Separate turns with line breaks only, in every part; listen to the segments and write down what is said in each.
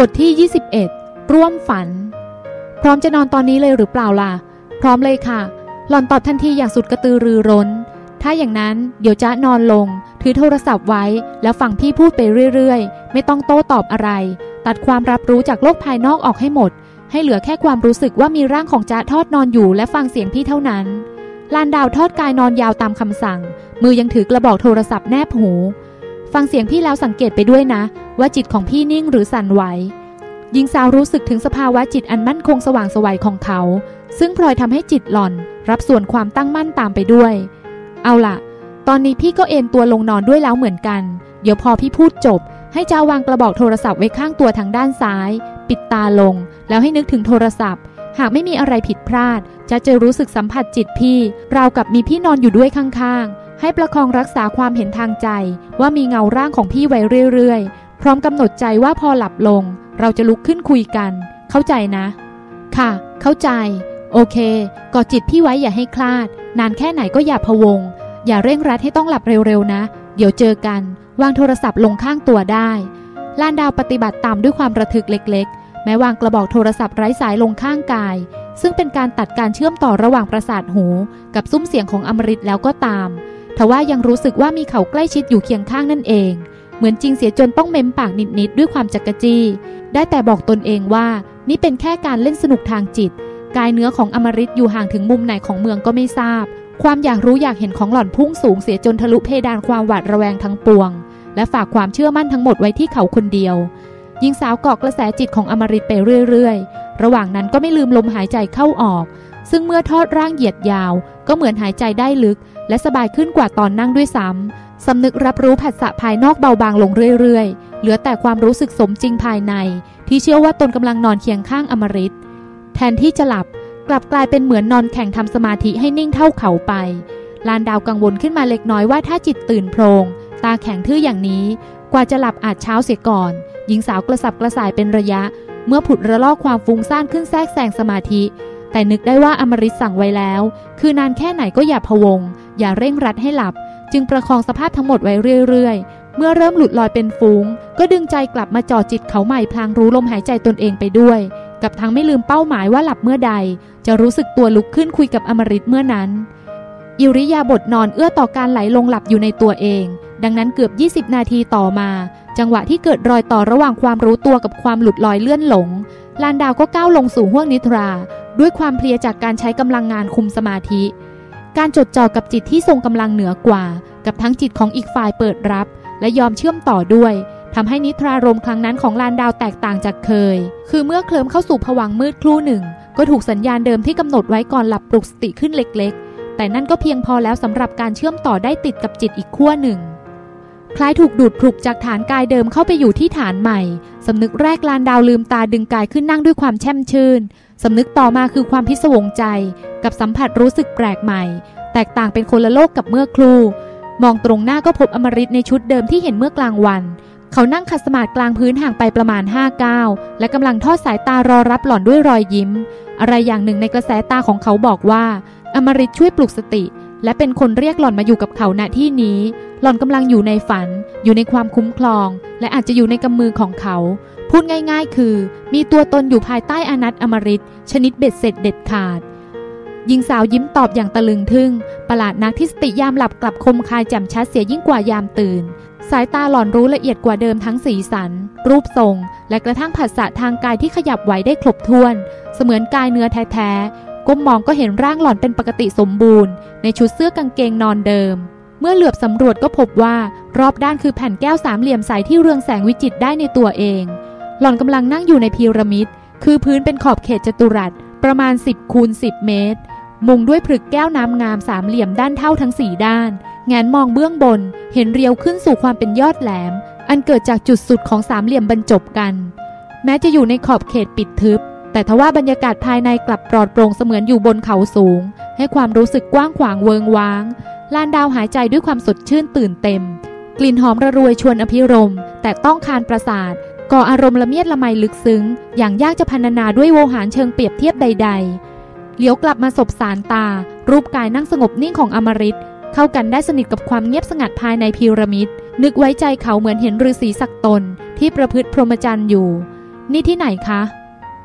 บทที่ 21 ร่วมฝัน พร้อมจะนอนตอนนี้เลยหรือเปล่าล่ะ พร้อมเลยค่ะ หล่อนตอบทันทีอย่างสุดกระตือรือร้น ถ้าอย่างนั้นเดี๋ยวจะนอนลง ถือโทรศัพท์ไว้ แล้วฟังพี่พูดไปเรื่อยๆ ไม่ต้องโต้ตอบอะไร ตัดความรับรู้จากโลกภายนอกออกให้หมด ให้เหลือแค่ความรู้สึกว่ามีร่างของจ๊ะทอดนอนอยู่และฟังเสียงพี่เท่านั้นลานดาวทอดกายนอนยาวตามคำสั่ง มือยังถือกระบอกโทรศัพท์แนบหู ฟังเสียงพี่แล้วสังเกตไปด้วยนะ ว่าจิตของพี่นิ่งหรือสั่นไหวหญิงสาวรู้สึกถึงสภาวะจิตอันมั่นคงสว่างสวัยของเขา ซึ่งพลอยทำให้จิตหล่อน รับส่วนความตั้งมั่นตามไปด้วย เอาล่ะ ตอนนี้พี่ก็เอนตัวลงนอนด้วยแล้วเหมือนกัน เดี๋ยวพอพี่พูดจบ ให้เจ้าวางกระบอกโทรศัพท์ไว้ข้างตัวทางด้านซ้าย ปิดตาลง แล้วให้นึกถึงโทรศัพท์ หากไม่มีอะไรผิดพลาด จะจะรู้สึกสัมผัสจิตพี่ ราวกับมีพี่นอนอยู่ด้วยข้างๆ ให้ประคองรักษาความเห็นทางใจว่ามีเงาร่างของพี่ไว้เรื่อยๆ พร้อมกำหนดใจว่าพอหลับลง เราจะลุกขึ้นคุยกัน เข้าใจนะ ค่ะ เข้าใจ โอเคกอดจิตพี่ไว้อย่าให้คลาด นานแค่ไหนก็อย่าพะวง อย่าเร่งรัดให้ต้องหลับเร็วๆนะ เดี๋ยวเจอกัน วางโทรศัพท์ลงข้างตัวได้ลานดาวปฏิบัติตามด้วยความระทึกเล็ก ๆ แม้วางกระบอกโทรศัพท์ไร้สายลงข้างกาย ซึ่งเป็นการตัดการเชื่อมต่อระหว่างประสาทหู กับซุ้มเสียงของอมริตแล้วก็ตาม ทว่ายังรู้สึกว่ามีเขาใกล้ชิดอยู่เคียงข้างนั่นเอง เหมือนจริงเสียจนต้องเม้มปากนิดๆด้วยความจักระจี้ ได้แต่บอกตนเองว่านี่เป็นแค่การเล่นสนุกทางจิต กายเนื้อของอมริตอยู่ห่างถึงมุมไหนของเมืองก็ไม่ทราบ ความอยากรู้อยากเห็นของหล่อนพุ่งสูงเสียจนทะลุเพดานความหวาดระแวงทั้งปวง และฝากความเชื่อมั่นทั้งหมดไว้ที่เขาคนเดียวหญิงสาวเกาะกระแสจิตของอมริตไปเรื่อยๆ ระหว่างนั้นก็ไม่ลืมลมหายใจเข้าออก ซึ่งเมื่อทอดร่างเหยียดยาว ก็เหมือนหายใจได้ลึก และสบายขึ้นกว่าตอนนั่งด้วยซ้ำสำนึกรับรู้ผัสสะภายนอกเบาบางลงเรื่อยๆ เหลือแต่ความรู้สึกสมจริงภายใน ที่เชื่อว่าตนกำลังนอนเคียงข้างอมริตแทนที่จะหลับกลับกลายเป็นเหมือนนอนแข่งทำสมาธิให้นิ่งเท่าเขาไป ลานดาวกังวลขึ้นมาเล็กน้อยว่าถ้าจิตตื่นโพลงตาแข็งทื่ออย่างนี้ กว่าจะหลับอาจเช้าเสียก่อน หญิงสาวกระสับกระส่ายเป็นระยะ เมื่อผุดระลอกความฟุ้งซ่านขึ้นแทรกแซงสมาธิ แต่นึกได้ว่าอมริตสั่งไว้แล้ว คือนานแค่ไหนก็อย่าพะวง อย่าเร่งรัดให้หลับ จึงประคองสภาพทั้งหมดไว้เรื่อยๆ เมื่อเริ่มหลุดลอยเป็นฟูงก็ดึงใจกลับมาจ่อจิตเขาใหม่พลางรู้ลมหายใจตนเองไปด้วย กับทั้งไม่ลืมเป้าหมายว่าหลับเมื่อใด จะรู้สึกตัวลุกขึ้นคุยกับอมริตเมื่อนั้นอิริยาบถนอนเอื้อต่อการไหลลงหลับอยู่ในตัวเอง ดังนั้นเกือบ 20 นาทีต่อมา จังหวะที่เกิดรอยต่อระหว่างความรู้ตัวกับความหลุดลอยเลื่อนหลง ลานดาวก็ก้าวลงสู่ห้วงนิทรา ด้วยความเพลียจากการใช้กำลังงานคุมสมาธิ การจดจ่อกับจิตที่ทรงกำลังเหนือกว่า กับทั้งจิตของอีกฝ่ายเปิดรับ และยอมเชื่อมต่อด้วยทำให้นิทรารมครั้งนั้นของลานดาวแตกต่างจากเคย คือเมื่อเคลิมเข้าสู่ผวังมืดครู่หนึ่ง ก็ถูกสัญญาณเดิมที่กำหนดไว้ก่อนหลับปลุกสติขึ้นเล็กๆ แต่นั่นก็เพียงพอแล้วสำหรับการเชื่อมต่อได้ติดกับจิตอีกขั้วหนึ่ง คล้ายถูกดูดปลุกจากฐานกายเดิมเข้าไปอยู่ที่ฐานใหม่ สำนึกแรกลานดาวลืมตาดึงกายขึ้นนั่งด้วยความแช่มชื่น สำนึกต่อมาคือความพิศวงใจ กับสัมผัสรู้สึกแปลกใหม่ แตกต่างเป็นคนละโลกกับเมื่อครู มองตรงหน้าก็พบอมริตในชุดเดิมที่เห็นเมื่อกลางวัน เขานั่งขัดสมาธิกลางพื้นห่างไปประมาณ5ก้าวและกำลังทอดสายตารอรับหล่อนด้วยรอยยิ้ม อะไรอย่างหนึ่งในกระแสตาของเขาบอกว่า อมริตช่วยปลุกสติ และเป็นคนเรียกหล่อนมาอยู่กับเขาณที่นี้ หล่อนกำลังอยู่ในฝัน อยู่ในความคุ้มครอง และอาจจะอยู่ในกำมือของเขา พูดง่ายๆ คือ มีตัวตนอยู่ภายใต้อนัตอมริตชนิดเบ็ดเสร็จเด็ดขาดหญิงสาวยิ้มตอบอย่างตะลึงทึ่ง ประหลาดนักที่สติยามหลับกลับคมคายแจ่มชัดเสียยิ่งกว่ายามตื่น สายตาหลอนรู้ละเอียดกว่าเดิมทั้งสีสัน รูปทรง และกระทั่งผัสสะทางกายที่ขยับไหวได้ครบถ้วน เสมือนกายเนื้อแท้ๆ ก้มมองก็เห็นร่างหล่อนเป็นปกติสมบูรณ์ ในชุดเสื้อกางเกงนอนเดิม เมื่อเหลือบสำรวจก็พบว่ารอบด้านคือแผ่นแก้วสามเหลี่ยมใสที่เรืองแสงวิจิตรได้ในตัวเอง หล่อนกำลังนั่งอยู่ในพีระมิด คือพื้นเป็นขอบเขตจัตุรัส ประมาณ 10คูณ10 เมตร มุงด้วยผลึกแก้วน้ำงามสามเหลี่ยมด้านเท่าทั้งสี่ด้าน แงนมองเบื้องบน เห็นเรียวขึ้นสู่ความเป็นยอดแหลม อันเกิดจากจุดสุดของสามเหลี่ยมบรรจบกัน แม้จะอยู่ในขอบเขตปิดทึบ แต่ทว่าบรรยากาศภายในกลับปลอดโปร่งเสมือนอยู่บนเขาสูง ให้ความรู้สึกกว้างขวางเวิงว้าง ลานดาวหายใจด้วยความสดชื่นตื่นเต็ม กลิ่นหอมระรวยชวนอภิรมแต่ต้องคานประสาท ก่ออารมณ์ละเมียดละไมลึกซึ้ง อย่างยากจะพรรณนาด้วยโวหารเชิงเปรียบเทียบใด ๆ เหลียวกลับมาสบสารตา รูปกายนั่งสงบนิ่งของอมริตเข้ากันได้สนิทกับความเงียบสงัดภายในพีระมิด นึกไว้ใจเขาเหมือนเห็นฤาษีสักตน ที่ประพฤติพรหมจรรย์อยู่ นี่ที่ไหนคะ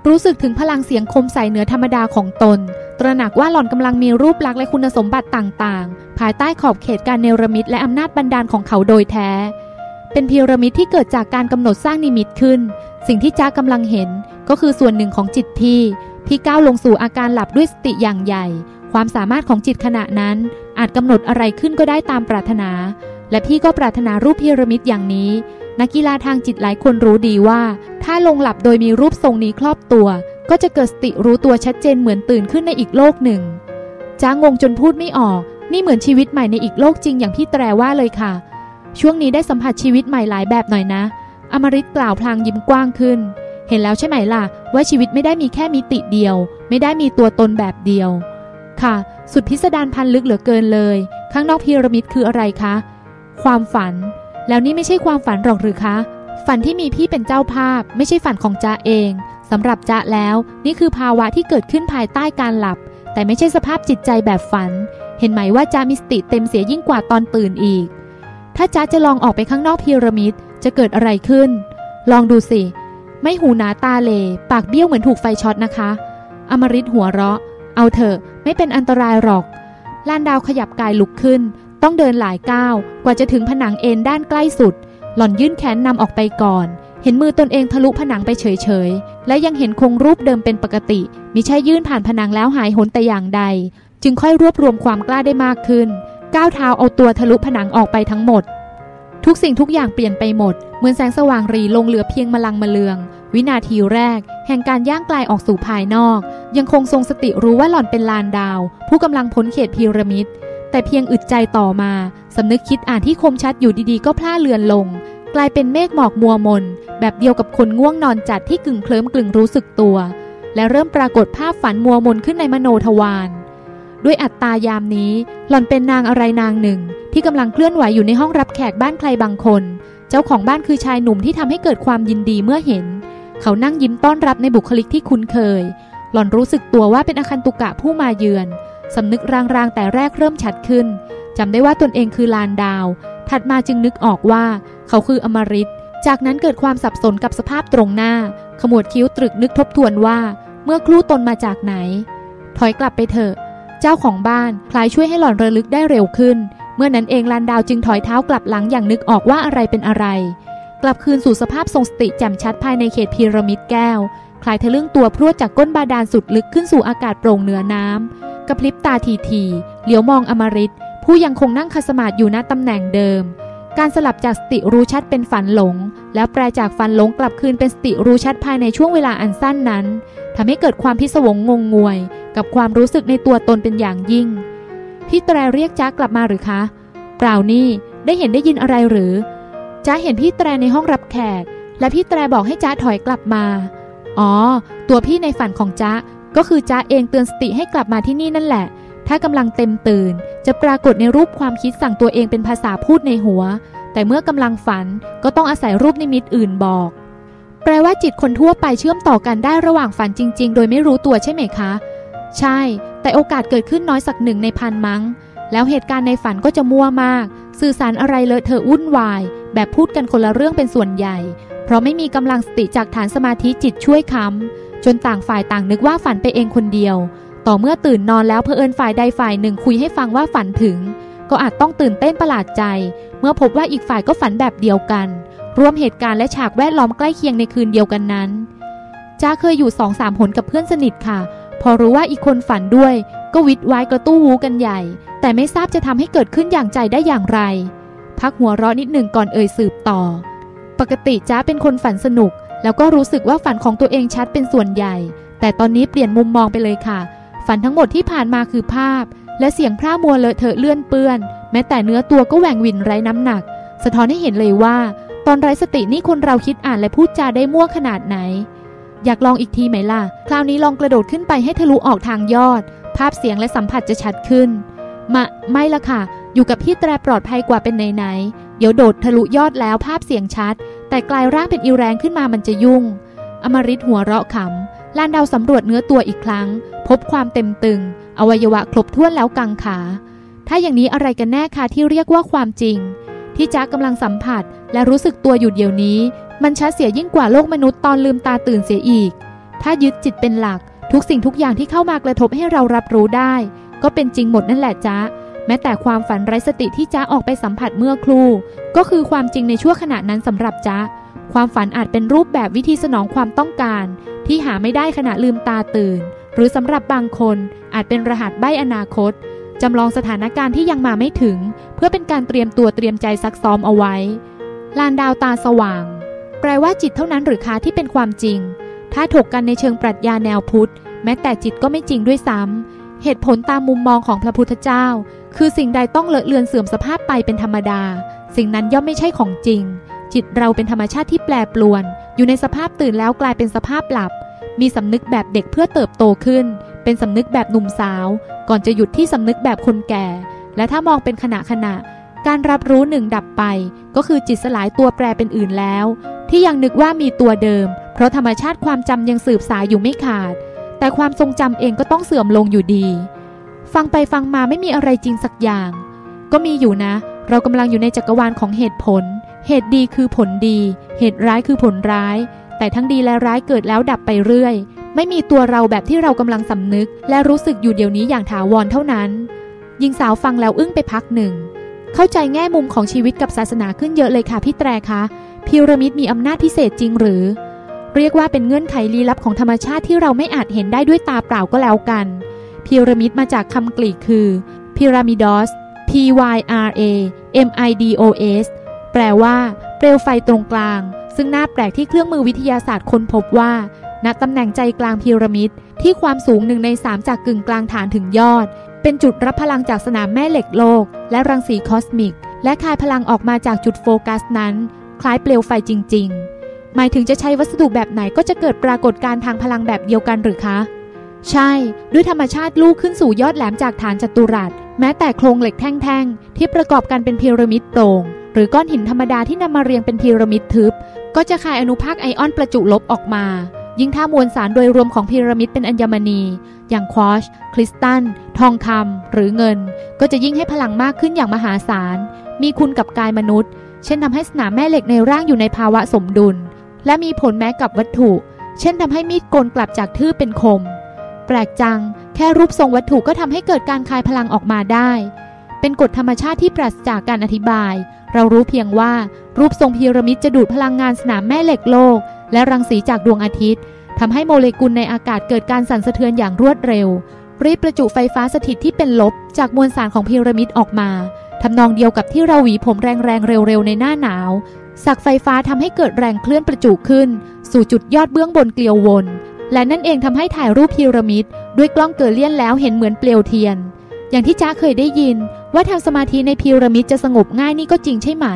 รู้สึกถึงพลังเสียงคมใสเหนือธรรมดาของตน ตระหนักว่าหล่อนกำลังมีรูปลักษณ์และคุณสมบัติต่างๆ ภายใต้ขอบเขตการเนรมิตและอำนาจบันดาลของเขาโดยแท้ เป็นพีระมิดที่เกิดจากการกำหนดสร้างนิมิตขึ้น สิ่งที่จ้ากำลังเห็นก็คือส่วนหนึ่งของจิตพี่ที่ก้าวลงสู่อาการหลับด้วยสติอย่างใหญ่ ความสามารถของจิตขณะนั้น อาจกำหนดอะไรขึ้นก็ได้ตามปรารถนา และพี่ก็ปรารถนารูปพีระมิดอย่างนี้ นักกีฬาทางจิตหลายคนรู้ดีว่า ถ้าลงหลับโดยมีรูปทรงนี้ครอบตัว ก็จะเกิดสติรู้ตัวชัดเจนเหมือนตื่นขึ้นในอีกโลกหนึ่งจ้างงจนพูดไม่ออก นี่เหมือนชีวิตใหม่ในอีกโลกจริงอย่างพี่แตรว่าเลยค่ะ ช่วงนี้ได้สัมผัสชีวิตใหม่หลายแบบหน่อยนะ อมริตกล่าวพลางยิ้มกว้างขึ้น เห็นแล้วใช่ไหมล่ะ ว่าชีวิตไม่ได้มีแค่มิติเดียว ไม่ได้มีตัวตนแบบเดียว ค่ะ สุดพิสดารพันลึกเหลือเกินเลย ข้างนอกพีระมิดคืออะไรคะ ความฝัน แล้วนี่ไม่ใช่ความฝันหรอกหรือคะ ฝันที่มีพี่เป็นเจ้าภาพ ไม่ใช่ฝันของจ้าเองสำหรับจ้าแล้ว นี่คือภาวะที่เกิดขึ้นภายใต้การหลับ แต่ไม่ใช่สภาพจิตใจแบบฝัน เห็นไหมว่าจ้ามีสติเต็มเสียยิ่งกว่าตอนตื่นอีก ถ้าจ้าจะลองออกไปข้างนอกพีระมิดจะเกิดอะไรขึ้น ลองดูสิ ไม่หูหนาตาเล ปากเบี้ยวเหมือนถูกไฟช็อตนะคะ อมริตหัวเราะ เอาเถอะ ไม่เป็นอันตรายหรอก ลานดาวขยับกายลุกขึ้น ต้องเดินหลายก้าว กว่าจะถึงผนังเอ็นด้านใกล้สุด หล่อนยื่นแขนนำออกไปก่อน เห็นมือตนเองทะลุผนังไปเฉยๆ และยังเห็นคงรูปเดิมเป็นปกติมิใช่ยื่นผ่านผนังแล้วหายหนแต่อย่างใด จึงค่อยรวบรวมความกล้าได้มากขึ้น ก้าวเท้าเอาตัวทะลุผนังออกไปทั้งหมด ทุกสิ่งทุกอย่างเปลี่ยนไปหมด เหมือนแสงสว่างรีลงเหลือเพียงมลังมะเลือง วินาทีแรก แห่งการย่างกลายออกสู่ภายนอก ยังคงทรงสติรู้ว่าหล่อนเป็นลานดาว ผู้กำลังพ้นเขตพีระมิดแต่เพียงอึดใจต่อมาสำนึกคิดอ่านที่คมชัดอยู่ดีๆ ก็พล่าเลือนลง กลายเป็นเมฆหมอกมัวมน แบบเดียวกับคนง่วงนอนจัดที่กึ่งเคลิ้มกึ่งรู้สึกตัว และเริ่มปรากฏภาพฝันมัวมนขึ้นในมโนทวาร ด้วยอัตตายามนี้ หล่อนเป็นนางอะไรนางหนึ่ง ที่กำลังเคลื่อนไหวอยู่ในห้องรับแขกบ้านใครบางคน เจ้าของบ้านคือชายหนุ่มที่ทำให้เกิดความยินดีเมื่อเห็น เขานั่งยิ้มต้อนรับในบุคลิกที่คุ้นเคย หล่อนรู้สึกตัวว่าเป็นอาคันตุกะผู้มาเยือนสำนึกรางๆแต่แรกเริ่มชัดขึ้นจำได้ว่าตนเองคือลานดาว ถัดมาจึงนึกออกว่าเขาคืออมริตจากนั้นเกิดความสับสนกับสภาพตรงหน้า ขมวดคิ้วตรึกนึกทบทวนว่า เมื่อครู่ตนมาจากไหน ถอยกลับไปเถอะ เจ้าของบ้านคลายช่วยให้หล่อนระลึกได้เร็วขึ้น เมื่อนั้นเองลานดาวจึงถอยเท้ากลับหลังอย่างนึกออกว่าอะไรเป็นอะไร กลับคืนสู่สภาพทรงสติแจ่มชัดภายในเขตพีระมิดแก้ว คลายทะลึ่งตัวพรวดจากก้นบาดาลสุดลึกขึ้นสู่อากาศโปร่งเหนือน้ำกระพริบตาทีทีเหลียวมองอมริตผู้ยังคงนั่งคสมาธิอยู่ณตำแหน่งเดิม การสลับจากสติรู้ชัดเป็นฝันหลง แล้วแปลจากฝันหลงกลับคืนเป็นสติรู้ชัดภายในช่วงเวลาอันสั้นนั้นทำให้เกิดความพิศวงงงงวย กับความรู้สึกในตัวตนเป็นอย่างยิ่ง พี่แตรเรียกจ้ากลับมาหรือคะ เปล่านี่ได้เห็นได้ยินอะไรหรือจ้าเห็นพี่แตรในห้องรับแขก และพี่แตรบอกให้จ้าถอยกลับมา อ๋อ ตัวพี่ในฝันของจ้าก็คือจ้าเองเตือนสติให้กลับมาที่นี่นั่นแหละ ถ้ากำลังเต็มตื่น จะปรากฏในรูปความคิดสั่งตัวเองเป็นภาษาพูดในหัว แต่เมื่อกำลังฝันก็ต้องอาศัยรูปนิมิตอื่นบอก แปลว่าจิตคนทั่วไปเชื่อมต่อกันได้ระหว่างฝันจริง ๆ โดยไม่รู้ตัวใช่ไหมคะ ใช่ แต่โอกาสเกิดขึ้นน้อยสักหนึ่งในพันมั้ง แล้วเหตุการณ์ในฝันก็จะมั่วมาก สื่อสารอะไรเลอะเธอะวุ่นวาย แบบพูดกันคนละเรื่องเป็นส่วนใหญ่ เพราะไม่มีกำลังสติจากฐานสมาธิจิตช่วยค้ำจนต่างฝ่ายต่างนึกว่าฝันไปเองคนเดียว ต่อเมื่อตื่นนอนแล้วเพอเอิญฝ่ายใดฝ่ายหนึ่งคุยให้ฟังว่าฝันถึง ก็อาจต้องตื่นเต้นประหลาดใจ เมื่อพบว่าอีกฝ่ายก็ฝันแบบเดียวกันรวมเหตุการณ์และฉากแวดล้อมใกล้เคียงในคืนเดียวกันนั้นจ้าเคยอยู่สองสามหนกับเพื่อนสนิทค่ะ พอรู้ว่าอีกคนฝันด้วย ก็วิดไว้กระตู้วูกันใหญ่ แต่ไม่ทราบจะทำให้เกิดขึ้นอย่างใจได้อย่างไร พักหัวเราะนิดหนึ่งก่อนเอ่ยสืบต่อ ปกติจ้าเป็นคนฝันสนุก แล้วก็รู้สึกว่าฝันของตัวเองชัดเป็นส่วนใหญ่ แต่ตอนนี้เปลี่ยนมุมมองไปเลยค่ะ ฝันทั้งหมดที่ผ่านมาคือภาพ และเสียงพร่ามัวเลอะเทอะเลื่อนเปื้อน แม้แต่เนื้อตัวก็แหว่งวินไร้น้ำหนัก สะท้อนให้เห็นเลยว่า ตอนไร้สตินี่คนเราคิดอ่านและพูดจาได้มั่วขนาดไหน อยากลองอีกทีไหมล่ะ คราวนี้ลองกระโดดขึ้นไปให้ทะลุออกทางยอด ภาพเสียงและสัมผัสจะชัดขึ้นมะไม่ละค่ะ อยู่กับพี่แตรปลอดภัยกว่าเป็นไหนๆเดี๋ยวโดดทะลุยอดแล้วภาพเสียงชัด แต่กลายร่างเป็นอีแรงขึ้นมามันจะยุ่ง อมริตหัวเราะขำลานดาวสำรวจเนื้อตัวอีกครั้ง พบความเต็มตึง อวัยวะครบถ้วนแล้วกังขา ถ้าอย่างนี้อะไรกันแน่คะที่เรียกว่าความจริง ที่จ้ากำลังสัมผัสและรู้สึกตัวอยู่เดี๋ยวนี้ มันชัดเสียยิ่งกว่าโลกมนุษย์ตอนลืมตาตื่นเสียอีก ถ้ายึดจิตเป็นหลัก ทุกสิ่งทุกอย่างที่เข้ามากระทบให้เรารับรู้ได้ ก็เป็นจริงหมดนั่นแหละจ๊ะแม้แต่ความฝันไร้สติที่จ๊ะออกไปสัมผัสเมื่อครู่ ก็คือความจริงในชั่วขณะนั้นสำหรับจ๊ะความฝันอาจเป็นรูปแบบวิธีสนองความต้องการ ที่หาไม่ได้ขณะลืมตาตื่น หรือสำหรับบางคนอาจเป็นรหัสใบอนาคตจำลองสถานการณ์ที่ยังมาไม่ถึง เพื่อเป็นการเตรียมตัวเตรียมใจซักซ้อมเอาไว้ ลานดาวตาสว่าง แปลว่าจิตเท่านั้นหรือคะที่เป็นความจริง ถ้าถกกันในเชิงปรัชญาแนวพุทธ แม้แต่จิตก็ไม่จริงด้วยซ้ำเหตุผลตามมุมมองของพระพุทธเจ้า คือสิ่งใดต้องเลอะเลือนเสื่อมสภาพไปเป็นธรรมดา สิ่งนั้นย่อมไม่ใช่ของจริง จิตเราเป็นธรรมชาติที่แปรปรวน อยู่ในสภาพตื่นแล้วกลายเป็นสภาพหลับ มีสำนึกแบบเด็กเพื่อเติบโตขึ้น เป็นสำนึกแบบหนุ่มสาว ก่อนจะหยุดที่สำนึกแบบคนแก่ และถ้ามองเป็นขณะขณะการรับรู้หนึ่งดับไป ก็คือจิตสลายตัวแปรเป็นอื่นแล้ว ที่ยังนึกว่ามีตัวเดิม เพราะธรรมชาติความจำยังสืบสายอยู่ไม่ขาด แต่ความทรงจำเองก็ต้องเสื่อมลงอยู่ดี ฟังไปฟังมาไม่มีอะไรจริงสักอย่าง ก็มีอยู่นะ เรากำลังอยู่ในจักรวาลของเหตุผล เหตุดีคือผลดี เหตุร้ายคือผลร้าย แต่ทั้งดีและร้ายเกิดแล้วดับไปเรื่อย ไม่มีตัวเราแบบที่เรากำลังสำนึก และรู้สึกอยู่เดี๋ยวนี้อย่างถาวรเท่านั้นยิงสาวฟังแล้วอึ้งไปพักหนึ่งเข้าใจแง่มุมของชีวิตกับศาสนาขึ้นเยอะเลยค่ะพี่แตรคะ พีระมิดมีอำนาจพิเศษจริงหรือ เรียกว่าเป็นเงื่อนไขลี้ลับของธรรมชาติที่เราไม่อาจเห็นได้ด้วยตาเปล่าก็แล้วกัน พีระมิดมาจากคำกรีกคือ Pyramidos P Y R A M I D O S แปลว่า เปลวไฟตรงกลาง ซึ่งน่าแปลกที่เครื่องมือวิทยาศาสตร์ค้นพบว่าณตำแหน่งใจกลางพีระมิดที่ความสูงหนึ่งในสามจากกึ่งกลางฐานถึงยอด เป็นจุดรับพลังจากสนามแม่เหล็กโลก และรังสีคอสมิก และคายพลังออกมาจากจุดโฟกัสนั้น คล้ายเปลวไฟจริง ๆ หมายถึงจะใช้วัสดุแบบไหนก็จะเกิดปรากฏการณ์ทางพลังแบบเดียวกันหรือคะ ใช่ ด้วยธรรมชาติลูกขึ้นสู่ยอดแหลมจากฐานจัตุรัส แม้แต่โครงเหล็กแท่งๆ ที่ประกอบกันเป็นพีระมิดโปร่ง หรือก้อนหินธรรมดาที่นำมาเรียงเป็นพีระมิดทึบ ก็จะคายอนุภาคไอออนประจุลบออกมายิ่งถ้ามวลสารโดยรวมของพีระมิดเป็นอัญมณี อย่างควอชคริสตัล ทองคำ หรือเงิน ก็จะยิ่งให้พลังมากขึ้นอย่างมหาศาล มีคุณกับกายมนุษย์ เช่นทำให้สนามแม่เหล็กในร่างอยู่ในภาวะสมดุล และมีผลแม้กับวัตถุ เช่นทำให้มีดกลกลับจากทื่อเป็นคม แปลกจัง แค่รูปทรงวัตถุก็ทำให้เกิดการคายพลังออกมาได้ เป็นกฎธรรมชาติที่ปราศจากการอธิบาย เรารู้เพียงว่ารูปทรงพีระมิดจะดูดพลังงานสนามแม่เหล็กโลก และรังสีจากดวงอาทิตย์ทำให้โมเลกุลในอากาศเกิดการสั่นสะเทือนอย่างรวดเร็วรีบประจุไฟฟ้าสถิตที่เป็นลบจากมวลสารของพีระมิดออกมา ทำนองเดียวกับที่เราหวีผมแรงๆเร็วๆในหน้าหนาวสักไฟฟ้าทำให้เกิดแรงเคลื่อนประจุขึ้น สู่จุดยอดเบื้องบนเกลียววน และนั่นเองทำให้ถ่ายรูปพีระมิด ด้วยกล้องเกอเลียนแล้วเห็นเหมือนเปลวเทียน อย่างที่จ้าเคยได้ยิน ว่าทำสมาธิในพีระมิดจะสงบง่ายนี่ก็จริงใช่ไหม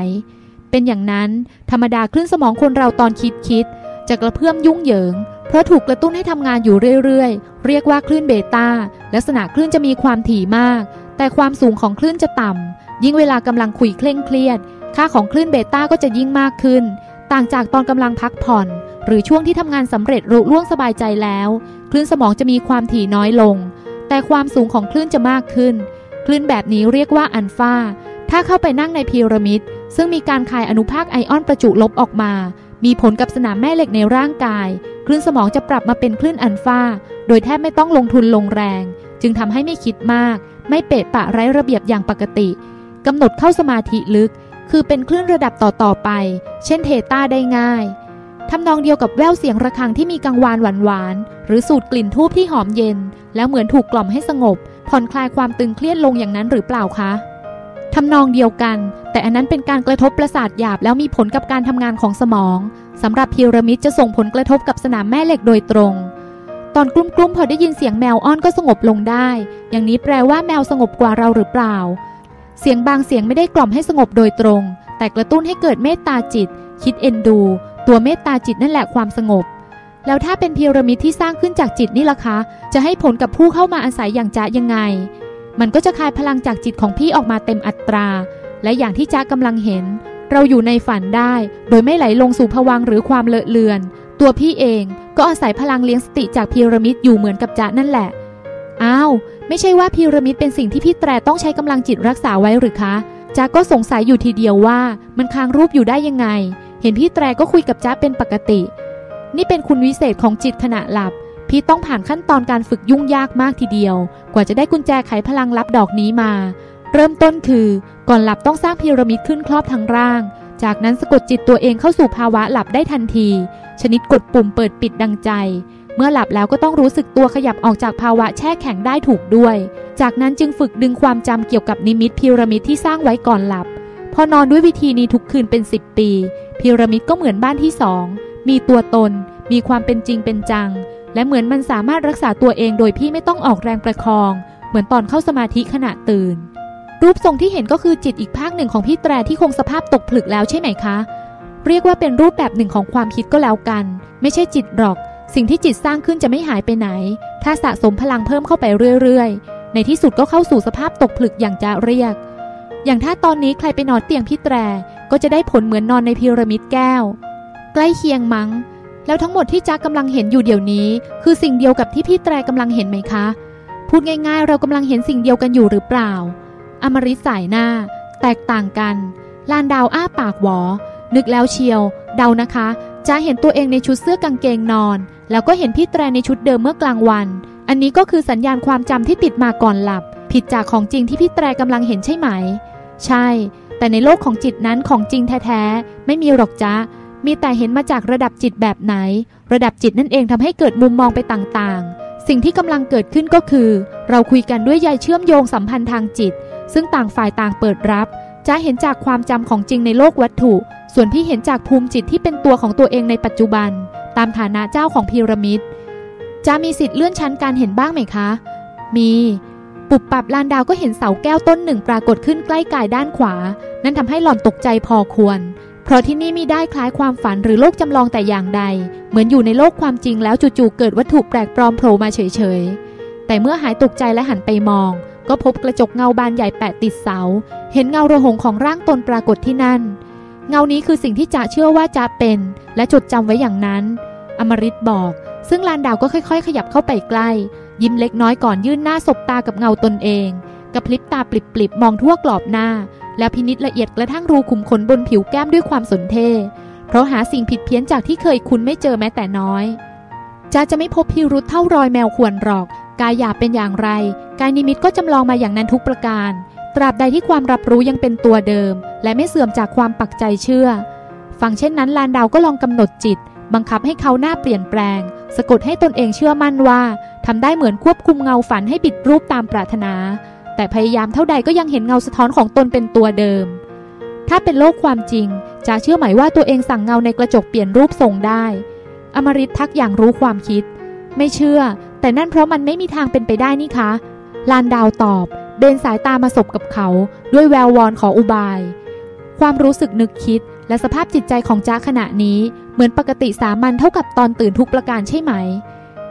เป็นอย่างนั้นธรรมดาคลื่นสมองคนเราตอนคิดคิดจะกระเพื่อมยุ่งเหยิง เพราะถูกกระตุ้นให้ทำงานอยู่เรื่อยๆ เรียกว่าคลื่นเบต้าลักษณะคลื่นจะมีความถี่มาก แต่ความสูงของคลื่นจะต่ำ ยิ่งเวลากำลังคุยเคร่งเครียด ค่าของคลื่นเบต้าก็จะยิ่งมากขึ้น ต่างจากตอนกำลังพักผ่อน หรือช่วงที่ทำงานสำเร็จรุ่ล่วงสบายใจแล้ว คลื่นสมองจะมีความถี่น้อยลง แต่ความสูงของคลื่นจะมากขึ้น คลื่นแบบนี้เรียกว่าอัลฟาถ้าเข้าไปนั่งในพีระมิด ซึ่งมีการคายอนุภาคไอออนประจุลบออกมา มีผลกับสนามแม่เหล็กในร่างกาย คลื่นสมองจะปรับมาเป็นคลื่นอัลฟาโดยแทบไม่ต้องลงทุนลงแรง จึงทำให้ไม่คิดมาก ไม่เปะปะไร้ระเบียบอย่างปกติ กำหนดเข้าสมาธิลึก คือเป็นคลื่นระดับต่อๆไป เช่นเทต้าได้ง่ายทำนองเดียวกับแววเสียงระฆังที่มีกังวานหวานๆหรือสูดกลิ่นทูบที่หอมเย็น แล้วเหมือนถูกกล่อมให้สงบ ผ่อนคลายความตึงเครียดลงอย่างนั้นหรือเปล่าคะทำนองเดียวกัน แต่อันนั้นเป็นการกระทบประสาทหยาบแล้วมีผลกับการทำงานของสมองสำหรับพีระมิดจะส่งผลกระทบกับสนามแม่เหล็กโดยตรง ตอนกลุ้มๆพอได้ยินเสียงแมวอ้อนก็สงบลงได้ อย่างนี้แปลว่าแมวสงบกว่าเราหรือเปล่า เสียงบางเสียงไม่ได้กล่อมให้สงบโดยตรง แต่กระตุ้นให้เกิดเมตตาจิต คิดเอ็นดู ตัวเมตตาจิตนั่นแหละความสงบ แล้วถ้าเป็นพีระมิดที่สร้างขึ้นจากจิตนี่ล่ะคะ จะให้ผลกับผู้เข้ามาอาศัยอย่างจ๊ะยังไง มันก็จะคายพลังจากจิตของพี่ออกมาเต็มอัตรา และอย่างที่จ๊ะกำลังเห็น เราอยู่ในฝันได้ โดยไม่ไหลลงสู่ภวังหรือความเลอะเลือน ตัวพี่เองก็อาศัยพลังเลี้ยงสติจากพีระมิดอยู่เหมือนกับจ๊ะนั่นแหละ อ้าว ไม่ใช่ว่าพีระมิดเป็นสิ่งที่พี่แตรต้องใช้กำลังจิตรักษาไว้หรือคะจ๊ะก็สงสัยอยู่ทีเดียวว่ามันค้างรูปอยู่ได้ยังไง เห็นพี่แตรก็คุยกับจ้าเป็นปกติ นี่เป็นคุณวิเศษของจิตขณะหลับ พี่ต้องผ่านขั้นตอนการฝึกยุ่งยากมากทีเดียว กว่าจะได้กุญแจไขพลังลับดอกนี้มา เริ่มต้นคือก่อนหลับต้องสร้างพีระมิดขึ้นครอบทั้งร่าง จากนั้นสะกดจิตตัวเองเข้าสู่ภาวะหลับได้ทันที ชนิดกดปุ่มเปิดปิดดังใจ เมื่อหลับแล้วก็ต้องรู้สึกตัวขยับออกจากภาวะแช่แข็งได้ถูกด้วย จากนั้นจึงฝึกดึงความจำเกี่ยวกับนิมิตพีระมิดที่สร้างไว้ก่อนหลับ พอนอนด้วยวิธีนี้ทุกคืนเป็น 10 ปี พีระมิดก็เหมือนบ้านที่สองมีตัวตน มีความเป็นจริงเป็นจัง และเหมือนมันสามารถรักษาตัวเองโดยพี่ไม่ต้องออกแรงประคอง เหมือนตอนเข้าสมาธิขณะตื่น รูปทรงที่เห็นก็คือจิตอีกภาคหนึ่งของพี่แตรที่คงสภาพตกผลึกแล้วใช่ไหมคะ เรียกว่าเป็นรูปแบบหนึ่งของความคิดก็แล้วกัน ไม่ใช่จิตหรอก สิ่งที่จิตสร้างขึ้นจะไม่หายไปไหน ถ้าสะสมพลังเพิ่มเข้าไปเรื่อยๆ ในที่สุดก็เข้าสู่สภาพตกผลึกอย่างจะเรียก อย่างถ้าตอนนี้ใครไปนอนเตียงพี่แตร ก็จะได้ผลเหมือนนอนในพีระมิดแก้ว ใกล้เคียงมัง้ง แล้วทั้งหมดที่จ๊กกำลังเห็นอยู่เดี๋ยวนี้ คือสิ่งเดียวกับที่พี่แตรกำลังเห็นไหมคะ พูดง่ายๆ เรากำลังเห็นสิ่งเดียวกันอยู่หรือเปล่า อมริสายหน้า แตกต่างกัน ลานดาวอ้าปากหวอ นึกแล้วเชียว เดานะคะจะเห็นตัวเองในชุดเสื้อกางเกงนอน แล้วก็เห็นพี่แตรในชุดเดิมเมื่อกลางวัน อันนี้ก็คือสัญญาณความจำที่ติดมาก่อนหลับ ผิดจากของจริงที่พี่แตรกำลังเห็นใช่ไหม ใช่ แต่ในโลกของจิตนั้นของจริงแท้ๆ ไม่มีหรอกจ๊ะมีแต่เห็นมาจากระดับจิตแบบไหน ระดับจิตนั่นเองทำให้เกิดมุมมองไปต่างๆ สิ่งที่กำลังเกิดขึ้นก็คือ เราคุยกันด้วยใยเชื่อมโยงสัมพันธ์ทางจิต ซึ่งต่างฝ่ายต่างเปิดรับจ๊ะเห็นจากความจำของจริงในโลกวัตถุ ส่วนพี่เห็นจากภูมิจิตที่เป็นตัวของตัวเองในปัจจุบัน ตามฐานะเจ้าของพีระมิด จะมีสิทธิ์เลื่อนชั้นการเห็นบ้างไหมคะ มี ปุบปับลานดาวก็เห็นเสาแก้วต้นหนึ่งปรากฏขึ้นใกล้กายด้านขวา นั่นทำให้หล่อนตกใจพอควร เพราะที่นี่มีได้คล้ายความฝันหรือโลกจำลองแต่อย่างใด เหมือนอยู่ในโลกความจริงแล้วจู่ๆเกิดวัตถุแปลกปลอมโผล่มาเฉยๆ แต่เมื่อหายตกใจและหันไปมอง ก็พบกระจกเงาบานใหญ่แปะติดเสา เห็นเงาระหงของร่างตนปรากฏที่นั่น เงานี้คือสิ่งที่จะเชื่อว่าจะเป็น และจดจำไว้อย่างนั้น อมริตบอก ซึ่งลานดาวก็ค่อยๆ ขยับเข้าไปใกล้ ยิ้มเล็กน้อยก่อนยื่นหน้าสบตากับเงาตนเองกระพริบตาปลิบๆมองทั่วกรอบหน้า แล้วพินิษละเอียดกระทั่งรูขุมขนบนผิวแก้มด้วยความสนเท เพราะหาสิ่งผิดเพี้ยนจากที่เคยคุ้นไม่เจอแม้แต่น้อยจ้าจะไม่พบพิรุธเท่ารอยแมวควรหรอก กายหยาบเป็นอย่างไร กายนิมิตก็จำลองมาอย่างนั้นทุกประการ ตราบใดที่ความรับรู้ยังเป็นตัวเดิม และไม่เสื่อมจากความปักใจเชื่อ ฟังเช่นนั้นลานดาวก็ลองกำหนดจิต บังคับให้เขาหน้าเปลี่ยนแปลง สะกดให้ตนเองเชื่อมั่นว่าทำได้เหมือนควบคุมเงาฝันให้ปิดรูปตามปรารถนา แต่พยายามเท่าใดก็ยังเห็นเงาสะท้อนของตนเป็นตัวเดิม ถ้าเป็นโลกความจริง จะเชื่อไหมว่าตัวเองสั่งเงาในกระจกเปลี่ยนรูปทรงได้ อมริตทักอย่างรู้ความคิด ไม่เชื่อ แต่นั่นเพราะมันไม่มีทางเป็นไปได้นี่คะลานดาวตอบ เบนสายตามาสบกับเขาด้วยแวววอนขออุบาย ความรู้สึกนึกคิดและสภาพจิตใจของจ้าขณะนี้เหมือนปกติสามัญเท่ากับตอนตื่นทุกประการใช่ไหม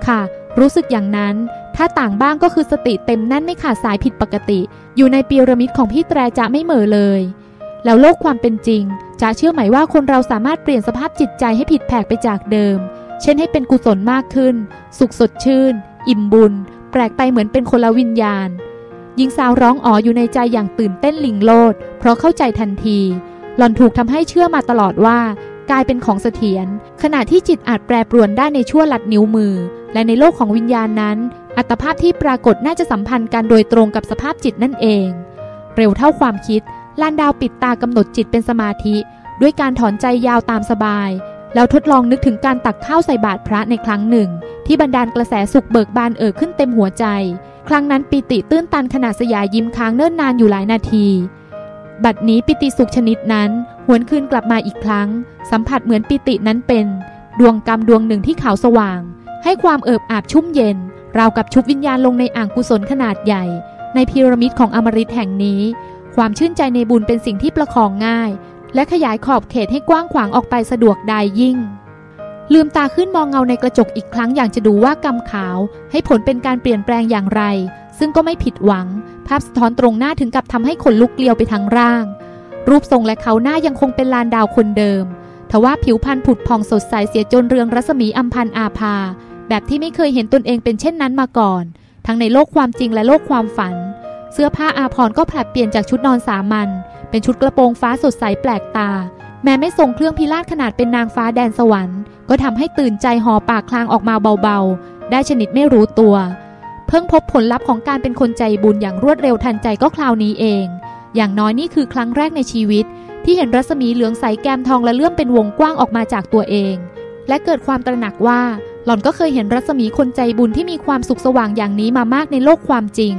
ค่ะ รู้สึกอย่างนั้น ถ้าต่างบ้างก็คือสติเต็มแน่นไม่ขาดสายผิดปกติ อยู่ในปีระมิดของพี่แตรจะไม่เหม่อเลย แล้วโลกความเป็นจริงจะเชื่อไหมว่าคนเราสามารถเปลี่ยนสภาพจิตใจให้ผิดแผกไปจากเดิม เช่นให้เป็นกุศลมากขึ้น สุขสดชื่น อิ่มบุญ แปลกไปเหมือนเป็นคนละวิญญาณ หญิงสาวร้องอ๋ออยู่ในใจอย่างตื่นเต้นลิงโลด เพราะเข้าใจทันที หล่อนถูกทำให้เชื่อมาตลอดว่ากายเป็นของเสถียรขณะที่จิตอาจแปรปรวนได้ในชั่วลัดนิ้วมือ และในโลกของวิญญาณนั้น อัตภาพที่ปรากฏน่าจะสัมพันธ์กันโดยตรงกับสภาพจิตนั่นเอง เร็วเท่าความคิดลานดาวปิดตากำหนดจิตเป็นสมาธิ ด้วยการถอนใจยาวตามสบาย แล้วทดลองนึกถึงการตักข้าวใส่บาตรพระในครั้งหนึ่ง ที่บรรดาลกระแสสุขเบิกบานเอ่อขึ้นเต็มหัวใจ ครั้งนั้นปิติตื้นตันขณะสยายยิ้มค้างเนิ่นนานอยู่หลายนาที บัดนี้ปิติสุขชนิดนั้น หวนคืนกลับมาอีกครั้ง สัมผัสเหมือนปิตินั้นเป็น ดวงกรรมดวงหนึ่งที่ขาวสว่าง ให้ความเอิบอาบชุ่มเย็น ราวกับชุบวิญญาณลงในอ่างกุศลขนาดใหญ่ ในพีระมิดของอมฤตแห่งนี้ ความชื่นใจในบุญเป็นสิ่งที่ประคองง่าย และขยายขอบเขตให้กว้างขวางออกไปสะดวกได้ยิ่ง ลืมตาขึ้นมองเงาในกระจกอีกครั้งอย่างจะดูว่ากรรมขาว ให้ผลเป็นการเปลี่ยนแปลงอย่างไร ซึ่งก็ไม่ผิดหวัง ภาพสะท้อนตรงหน้าถึงกับทำให้ขนลุกเกลียวไปทั้งร่าง รูปทรงและเขาหน้ายังคงเป็นลานดาวคนเดิมทว่าผิวพรรณผุดผ่องสดใสเสียจนเรืองรัศมีอัมพันอาภา แบบที่ไม่เคยเห็นตนเองเป็นเช่นนั้นมาก่อน ทั้งในโลกความจริงและโลกความฝัน เสื้อผ้าอาภรก็ผลัดเปลี่ยนจากชุดนอนสามัญเป็นชุดกระโปรงฟ้าสดใสแปลกตา แม้ไม่ทรงเครื่องพิราชขนาดเป็นนางฟ้าแดนสวรรค์ ก็ทำให้ตื่นใจหอปากคลางออกมาเบาๆ ได้ชนิดไม่รู้ตัว เพิ่งพบผลลัพธ์ของการเป็นคนใจบุญอย่างรวดเร็วทันใจก็คราวนี้เอง อย่างน้อยนี่คือครั้งแรกในชีวิต ที่เห็นรัศมีเหลืองใสแก้มทองและเลื่อมเป็นวงกว้างออกมาจากตัวเอง และเกิดความตระหนักว่า หล่อนก็เคยเห็นรัศมีคนใจบุญที่มีความสุขสว่างอย่างนี้มามากในโลกความจริง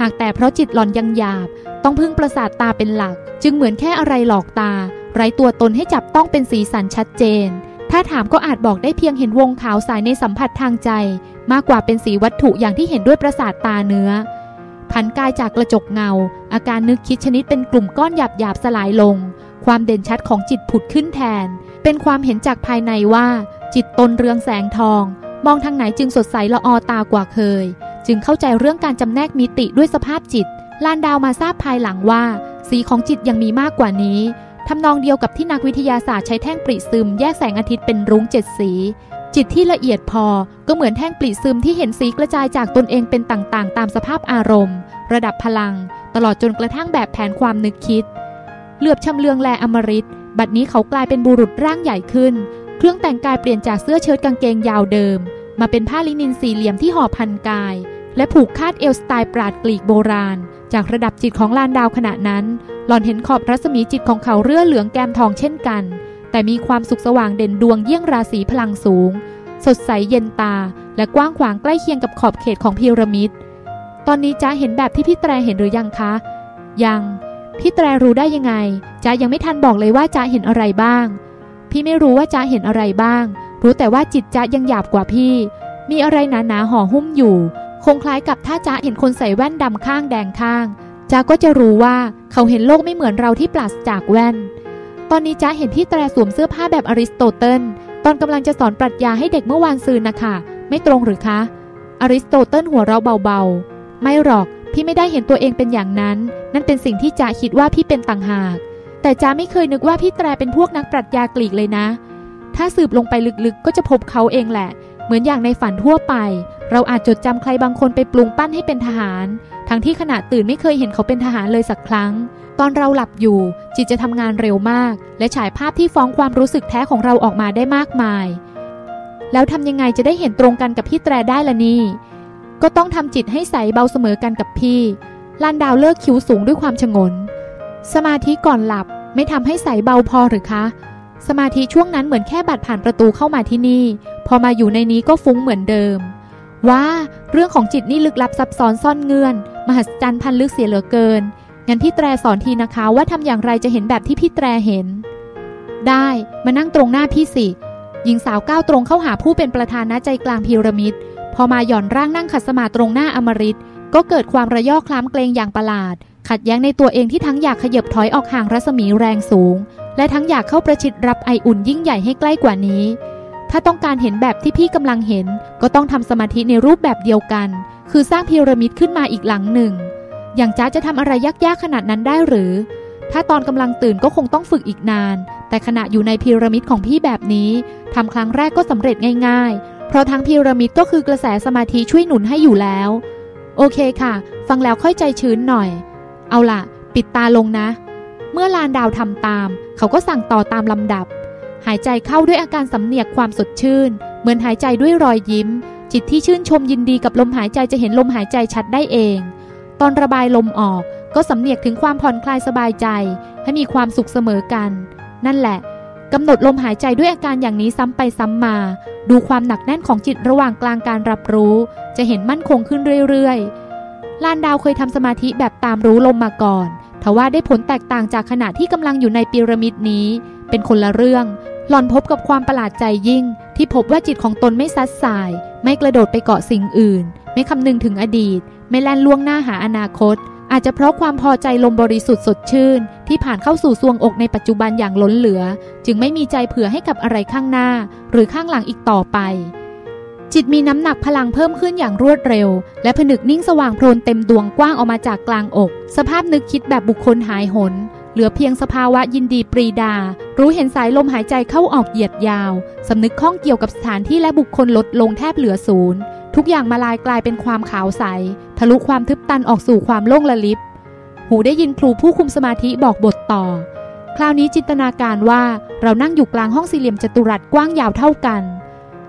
หากแต่เพราะจิตหล่อนยังหยาบ ต้องพึ่งประสาทตาเป็นหลัก จึงเหมือนแค่อะไรหลอกตา ไร้ตัวตนให้จับต้องเป็นสีสันชัดเจน ถ้าถามก็อาจบอกได้เพียงเห็นวงขาวสายในสัมผัสทางใจ มากกว่าเป็นสีวัตถุอย่างที่เห็นด้วยประสาทตาเนื้อ ผันกายจากกระจกเงา อาการนึกคิดชนิดเป็นกลุ่มก้อนหยาบหยาบสลายลง ความเด่นชัดของจิตผุดขึ้นแทน เป็นความเห็นจากภายในว่า จิตตนเรืองแสงทอง มองทางไหนจึงสดใสละออตากว่าเคย จึงเข้าใจเรื่องการจำแนกมิติด้วยสภาพจิตลานดาวมาทราบภายหลังว่า สีของจิตยังมีมากกว่านี้ ทำนองเดียวกับที่นักวิทยาศาสตร์ใช้แท่งปริซึมแยกแสงอาทิตย์เป็นรุ้งเจ็ดสี จิตที่ละเอียดพอก็เหมือนแท่งปริซึมที่เห็นสีกระจายจากตนเองเป็นต่างๆ ตามสภาพอารมณ์ ระดับพลัง ตลอดจนกระทั่งแบบแผนความนึกคิด เหลือบชำเลืองแลอมริตบัดนี้เขากลายเป็นบุรุษร่างใหญ่ขึ้น เครื่องแต่งกายเปลี่ยนจากเสื้อเชิ้ตกางเกงยาวเดิม มาเป็นผ้าลินินสี่เหลี่ยมที่ห่อพันกาย และผูกคาดเอวสไตล์ปราดกลีกโบราณ จากระดับจิตของลานดาวขณะนั้น หล่อนเห็นขอบรัศมีจิตของเขาเรื่อเหลืองแก้มทองเช่นกัน แต่มีความสุขสว่างเด่นดวงเยี่ยงราศีพลังสูง สดใสเย็นตา และกว้างขวางใกล้เคียงกับขอบเขตของพีระมิด ตอนนี้จ้าเห็นแบบที่พี่แตรเห็นหรือยังคะ ยัง พี่แตรรู้ได้ยังไงจ้ายังไม่ทันบอกเลยว่าจ้าเห็นอะไรบ้าง พี่ไม่รู้ว่าจ้าเห็นอะไรบ้าง รู้แต่ว่าจิตจ้ายังหยาบกว่าพี่ มีอะไรหนาๆห่อหุ้มอยู่ คงคล้ายกับถ้าจ้าเห็นคนใส่แว่นดำข้างแดงข้าง จ้าก็จะรู้ว่าเขาเห็นโลกไม่เหมือนเราที่ปราศจากแว่น ตอนนี้จ้าเห็นพี่แตรสวมเสื้อผ้าแบบอริสโตเติล ตอนกำลังจะสอนปรัชญาให้เด็กเมื่อวานซืนนะคะ ไม่ตรงหรือคะ อริสโตเติลหัวเราะเบาๆ ไม่หรอกพี่ไม่ได้เห็นตัวเองเป็นอย่างนั้น นั่นเป็นสิ่งที่จ้าคิดว่าพี่เป็นต่างหาก แต่จ้าไม่เคยนึกว่าพี่แตรเป็นพวกนักปรัชญากลีกเลยนะ ถ้าสืบลงไปลึกๆ ก็จะพบเขาเองแหละ เหมือนอย่างในฝันทั่วไป เราอาจจดจำใครบางคนไปปรุงปั้นให้เป็นทหาร ทั้งที่ขณะตื่นไม่เคยเห็นเขาเป็นทหารเลยสักครั้ง ตอนเราหลับอยู่ จิตจะทำงานเร็วมาก และฉายภาพที่ฟ้องความรู้สึกแท้ของเราออกมาได้มากมาย แล้วทำยังไงจะได้เห็นตรงกันกับพี่แตรได้ล่ะนี่ ก็ต้องทำจิตให้ใสเบาเสมอกันกับพี่ลานดาวเลิกคิ้วสูงด้วยความชงน สมาธิก่อนหลับไม่ทำให้ใสเบาพอหรือคะ สมาธิช่วงนั้นเหมือนแค่บัดผ่านประตูเข้ามาที่นี่ พอมาอยู่ในนี้ก็ฟุ้งเหมือนเดิม ว่าเรื่องของจิตนี่ลึกลับซับซ้อนซ่อนเงื่อน มหัศจรรย์พันลึกเสียเหลือเกิน งั้นพี่แตรสอนทีนะคะว่าทำอย่างไรจะเห็นแบบที่พี่แตรเห็น ได้มานั่งตรงหน้าพี่สิ หญิงสาวก้าวตรงเข้าหาผู้เป็นประธานณใจกลางพีระมิด พอมาหย่อนร่างนั่งขัดสมาตรงหน้าอมริตก็เกิดความระยอคล้ำเกรงอย่างประหลาด ขัดแย้งในตัวเองที่ทั้งอยากขยับถอยออกห่างรัศมีแรงสูง และทั้งอยากเข้าประชิดรับไออุ่นยิ่งใหญ่ให้ใกล้กว่านี้ ถ้าต้องการเห็นแบบที่พี่กำลังเห็น ก็ต้องทำสมาธิในรูปแบบเดียวกัน คือสร้างพีระมิดขึ้นมาอีกหลังหนึ่ง อย่างจ้าจะทำอะไรยากๆขนาดนั้นได้หรือ ถ้าตอนกำลังตื่นก็คงต้องฝึกอีกนาน แต่ขณะอยู่ในพีระมิดของพี่แบบนี้ทำครั้งแรกก็สำเร็จง่าย ๆ เพราะทั้งพีระมิดก็คือกระแสสมาธิช่วยหนุนให้อยู่แล้ว โอเคค่ะ ฟังแล้วค่อยใจชื้นหน่อย เอาล่ะ ปิดตาลงนะ เมื่อลานดาวทำตาม เขาก็สั่งต่อตามลำดับ หายใจเข้าด้วยอาการสำเนียกความสดชื่น เหมือนหายใจด้วยรอยยิ้ม จิตที่ชื่นชมยินดีกับลมหายใจจะเห็นลมหายใจชัดได้เอง ตอนระบายลมออกก็สำเนียกถึงความผ่อนคลายสบายใจ ให้มีความสุขเสมอกัน นั่นแหละกำหนดลมหายใจด้วยอาการอย่างนี้ซ้ำไปซ้ำมา ดูความหนักแน่นของจิตระหว่างกลางการรับรู้ จะเห็นมั่นคงขึ้นเรื่อยๆ ลานดาวเคยทำสมาธิแบบตามรู้ลมมาก่อนทว่าได้ผลแตกต่างจากขณะที่กำลังอยู่ในพีระมิดนี้ เป็นคนละเรื่อง หล่อนพบกับความประหลาดใจยิ่ง ที่พบว่าจิตของตนไม่ซัดสาย ไม่กระโดดไปเกาะสิ่งอื่น ไม่คำนึงถึงอดีต ไม่แล่นล่วงหน้าหาอนาคต อาจจะเพราะความพอใจลมบริสุทธิ์สดชื่น ที่ผ่านเข้าสู่ซวงอกในปัจจุบันอย่างล้นเหลือ จึงไม่มีใจเผื่อให้กับอะไรข้างหน้า หรือข้างหลังอีกต่อไป จิตมีน้ำหนักพลังเพิ่มขึ้นอย่างรวดเร็ว และผนึกนิ่งสว่างโพลนเต็มดวงกว้างออกมาจากกลางอก สภาพนึกคิดแบบบุคคลหายหน เหลือเพียงสภาวะยินดีปรีดา รู้เห็นสายลมหายใจเข้าออกเหยียดยาว สำนึกข้องเกี่ยวกับสถานที่และบุคคลลดลงแทบเหลือศูนย์ ทุกอย่างมาลายกลายเป็นความขาวใส ทะลุความทึบตันออกสู่ความโล่งละลิบ หูได้ยินครูผู้คุมสมาธิบอกบทต่อ คราวนี้จินตนาการว่าเรานั่งอยู่กลางห้องสี่เหลี่ยมจัตุรัสกว้างยาวเท่ากัน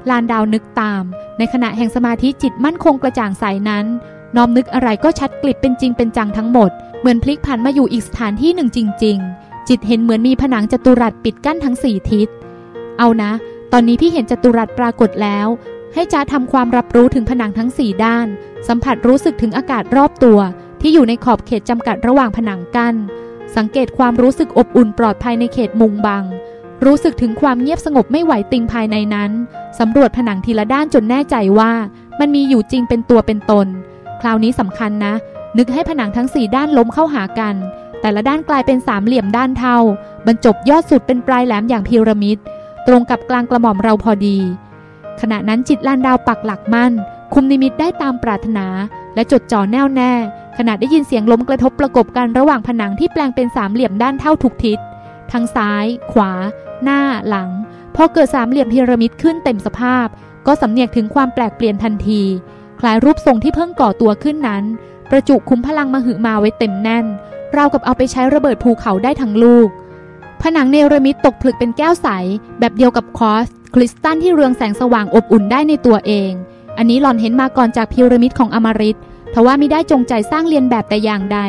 ลานดาวนึกตาม ในขณะแห่งสมาธิจิตมั่นคงกระจ่างใสนั้น น้อมนึกอะไรก็ชัดกลิบเป็นจริงเป็นจังทั้งหมด เหมือนพลิกผันมาอยู่อีกสถานที่หนึ่งจริง ๆ จิตเห็นเหมือนมีผนังจัตุรัสปิดกั้นทั้งสี่ทิศ เอานะ ตอนนี้พี่เห็นจัตุรัสปรากฏแล้ว ให้จ้าทำความรับรู้ถึงผนังทั้งสี่ด้าน สัมผัสรู้สึกถึงอากาศรอบตัว ที่อยู่ในขอบเขตจำกัดระหว่างผนังกั้น สังเกตความรู้สึกอบอุ่นปลอดภัยในเขตมุงบัง รู้สึกถึงความเงียบสงบไม่ไหวติงภายในนั้นสำรวจผนังทีละด้านจนแน่ใจว่า มันมีอยู่จริงเป็นตัวเป็นตน คราวนี้สำคัญนะ นึกให้ผนังทั้งสี่ด้านล้มเข้าหากัน แต่ละด้านกลายเป็นสามเหลี่ยมด้านเท่า บรรจบยอดสุดเป็นปลายแหลมอย่างพีระมิด ตรงกับกลางกระหม่อมเราพอดี ขณะนั้นจิตลานดาวปักหลักมั่น คุมนิมิตได้ตามปรารถนา และจดจ่อแน่วแน่ ขณะได้ยินเสียงล้มกระทบประกบกันระหว่างผนังที่แปลงเป็นสามเหลี่ยมด้านเท่าทุกทิศทั้งซ้าย ขวา หน้า หลัง พอเกิดสามเหลี่ยมพีระมิดขึ้นเต็มสภาพ ก็สำเนียกถึงความแปลกเปลี่ยนทันที คล้ายรูปทรงที่เพิ่งก่อตัวขึ้นนั้น ประจุคุ้มพลังมหึมาไว้เต็มแน่นราวกับเอาไปใช้ระเบิดภูเขาได้ทั้งลูก ผนังเนรมิตตกผลึกเป็นแก้วใส แบบเดียวกับคอส คริสตัลที่เรืองแสงสว่างอบอุ่นได้ในตัวเอง อันนี้หลอนเห็นมาก่อนจากพีระมิดของอมริตทว่าไม่ได้จงใจสร้างเรียนแบบแต่อย่างใด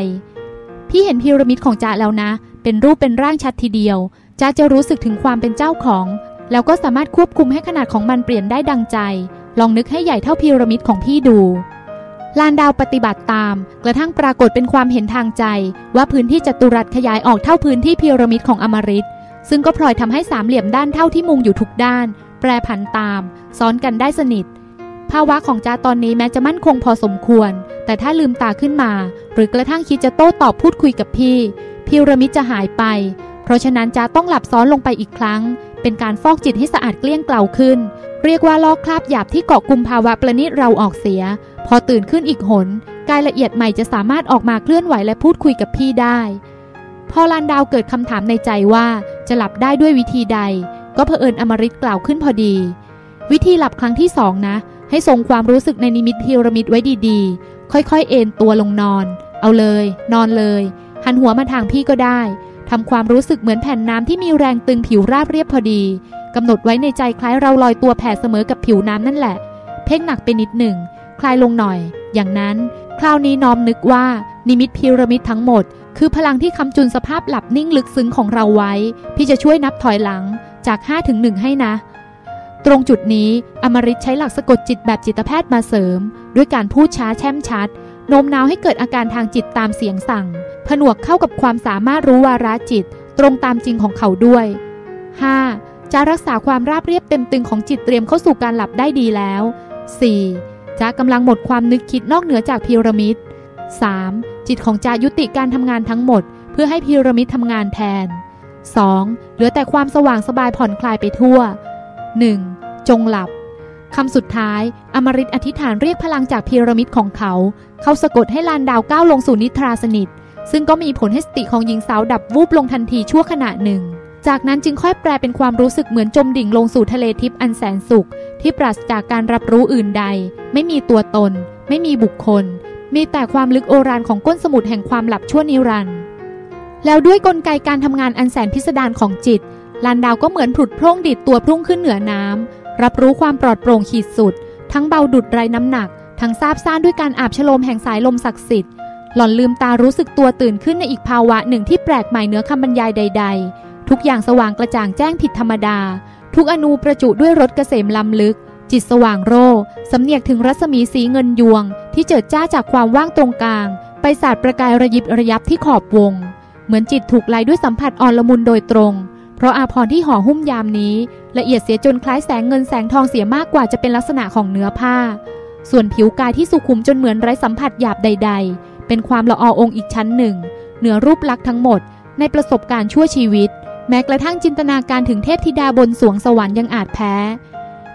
พี่เห็นพีระมิดของจ้าแล้วนะ เป็นรูปเป็นร่างชัดทีเดียวจ้าจะรู้สึกถึงความเป็นเจ้าของ แล้วก็สามารถควบคุมให้ขนาดของมันเปลี่ยนได้ดังใจ ลองนึกให้ใหญ่เท่าพีระมิดของพี่ดู ลานดาวปฏิบัติตาม กระทั่งปรากฏเป็นความเห็นทางใจ ว่าพื้นที่จัตุรัสขยายออกเท่าพื้นที่พีระมิดของอมริตซึ่งก็พลอยทำให้สามเหลี่ยมด้านเท่าที่มุงอยู่ทุกด้าน แปรผันตาม ซ้อนกันได้สนิท ภาวะของจ้าตอนนี้แม้จะมั่นคงพอสมควร แต่ถ้าลืมตาขึ้นมา หรือกระทั่งคิดจะโต้ตอบพูดคุยกับพี่พีระมิดจะหายไป เพราะฉะนั้นจ้าต้องหลับซ้อนลงไปอีกครั้ง เป็นการฟอกจิตให้สะอาดเกลี้ยงเกลาขึ้น เรียกว่าลอกคราบหยาบที่เกาะกลุ่มภาวะประณิตเราออกเสีย พอตื่นขึ้นอีกหน กายละเอียดใหม่จะสามารถออกมาเคลื่อนไหวและพูดคุยกับพี่ได้ พอลานดาวเกิดคำถามในใจว่าจะหลับได้ด้วยวิธีใด ก็เผอิญอมริตกล่าวขึ้นพอดี วิธีหลับครั้งที่สองนะ ให้ทรงความรู้สึกในนิมิตพีระมิดไว้ดีๆ ค่อยๆ เอนตัวลงนอน เอาเลย นอนเลย หันหัวมาทางพี่ก็ได้ ทำความรู้สึกเหมือนแผ่นน้ำที่มีแรงตึงผิวราบเรียบพอดีกำหนดไว้ในใจคล้ายเราลอยตัวแผ่เสมอกับผิวน้ำนั่นแหละ เพ่งหนักไปนิดหนึ่ง คลายลงหน่อย อย่างนั้น คราวนี้น้อมนึกว่านิมิตพีระมิดทั้งหมด คือพลังที่คำจุนสภาพหลับนิ่งลึกซึ้งของเราไว้ พี่จะช่วยนับถอยหลังจาก5ถึง1ให้นะ ตรงจุดนี้อมริตใช้หลักสะกดจิตแบบจิตแพทย์มาเสริม ด้วยการพูดช้าแช่มชัดโน้มน้าวให้เกิดอาการทางจิตตามเสียงสั่ง ผนวกเข้ากับความสามารถรู้วาระจิตตรงตามจริงของเขาด้วย 5. จะรักษาความราบเรียบเต็มตึงของจิตเตรียมเข้าสู่การหลับได้ดีแล้ว 4. จะกำลังหมดความนึกคิดนอกเหนือจากพีระมิด 3. จิตของจายุติการทำงานทั้งหมด เพื่อให้พีระมิดทำงานแทน 2. เหลือแต่ความสว่างสบายผ่อนคลายไปทั่ว 1. จงหลับคำสุดท้าย อมริตอธิษฐานเรียกพลังจากพีระมิดของเขา เขาสะกดให้ลานดาวก้าวลงสู่นิทราสนิท ซึ่งก็มีผลให้สติของหญิงสาวดับวูบลงทันทีชั่วขณะหนึ่ง จากนั้นจึงค่อยแปลเป็นความรู้สึกเหมือนจมดิ่งลงสู่ทะเลทิพย์อันแสนสุข ที่ปราศจากการรับรู้อื่นใด ไม่มีตัวตน ไม่มีบุคคล มีแต่ความลึกโอรานของก้นสมุทรแห่งความหลับชั่วนิรันดร์แล้วด้วยกลไกการทำงานอันแสนพิสดารของจิตลานดาวก็เหมือนผุดโพร่งดิดตัวพุ่งขึ้นเหนือน้ำรับรู้ความปลอดโปร่งขีดสุด ทั้งเบาดุดไรน้ำหนัก ทั้งซาบซ่านด้วยการอาบฉโลมแห่งสายลมศักดิ์สิทธิ์ หล่อนลืมตารู้สึกตัวตื่นขึ้นในอีกภาวะหนึ่งที่แปลกใหม่เหนือคำบรรยายใด ๆ ทุกอย่างสว่างกระจ่างแจ้งผิดธรรมดา ทุกอนูประจุด้วยรถเกษมล้ำลึก จิตสว่างโร่สำเนียกถึงรัศมีสีเงินยวง ที่เจิดจ้าจากความว่างตรงกลาง ไปสาดประกายระยิบระยับที่ขอบวง เหมือนจิตถูกไล่ด้วยสัมผัสอ่อนละมุนโดยตรง เพราะอาพรที่ห่อหุ้มยามนี้ ละเอียดเสียจนคล้ายแสงเงินแสงทองเสียมากกว่าจะเป็นลักษณะของเนื้อผ้า ส่วนผิวกายที่สุขุมจนเหมือนไร้สัมผัสหยาบใด ๆ เป็นความละออองค์อีกชั้นหนึ่ง เหนือรูปลักษณ์ทั้งหมด ในประสบการณ์ชั่วชีวิต แม้กระทั่งจินตนาการถึงเทพธิดาบนสวงสวรรค์ยังอาจแพ้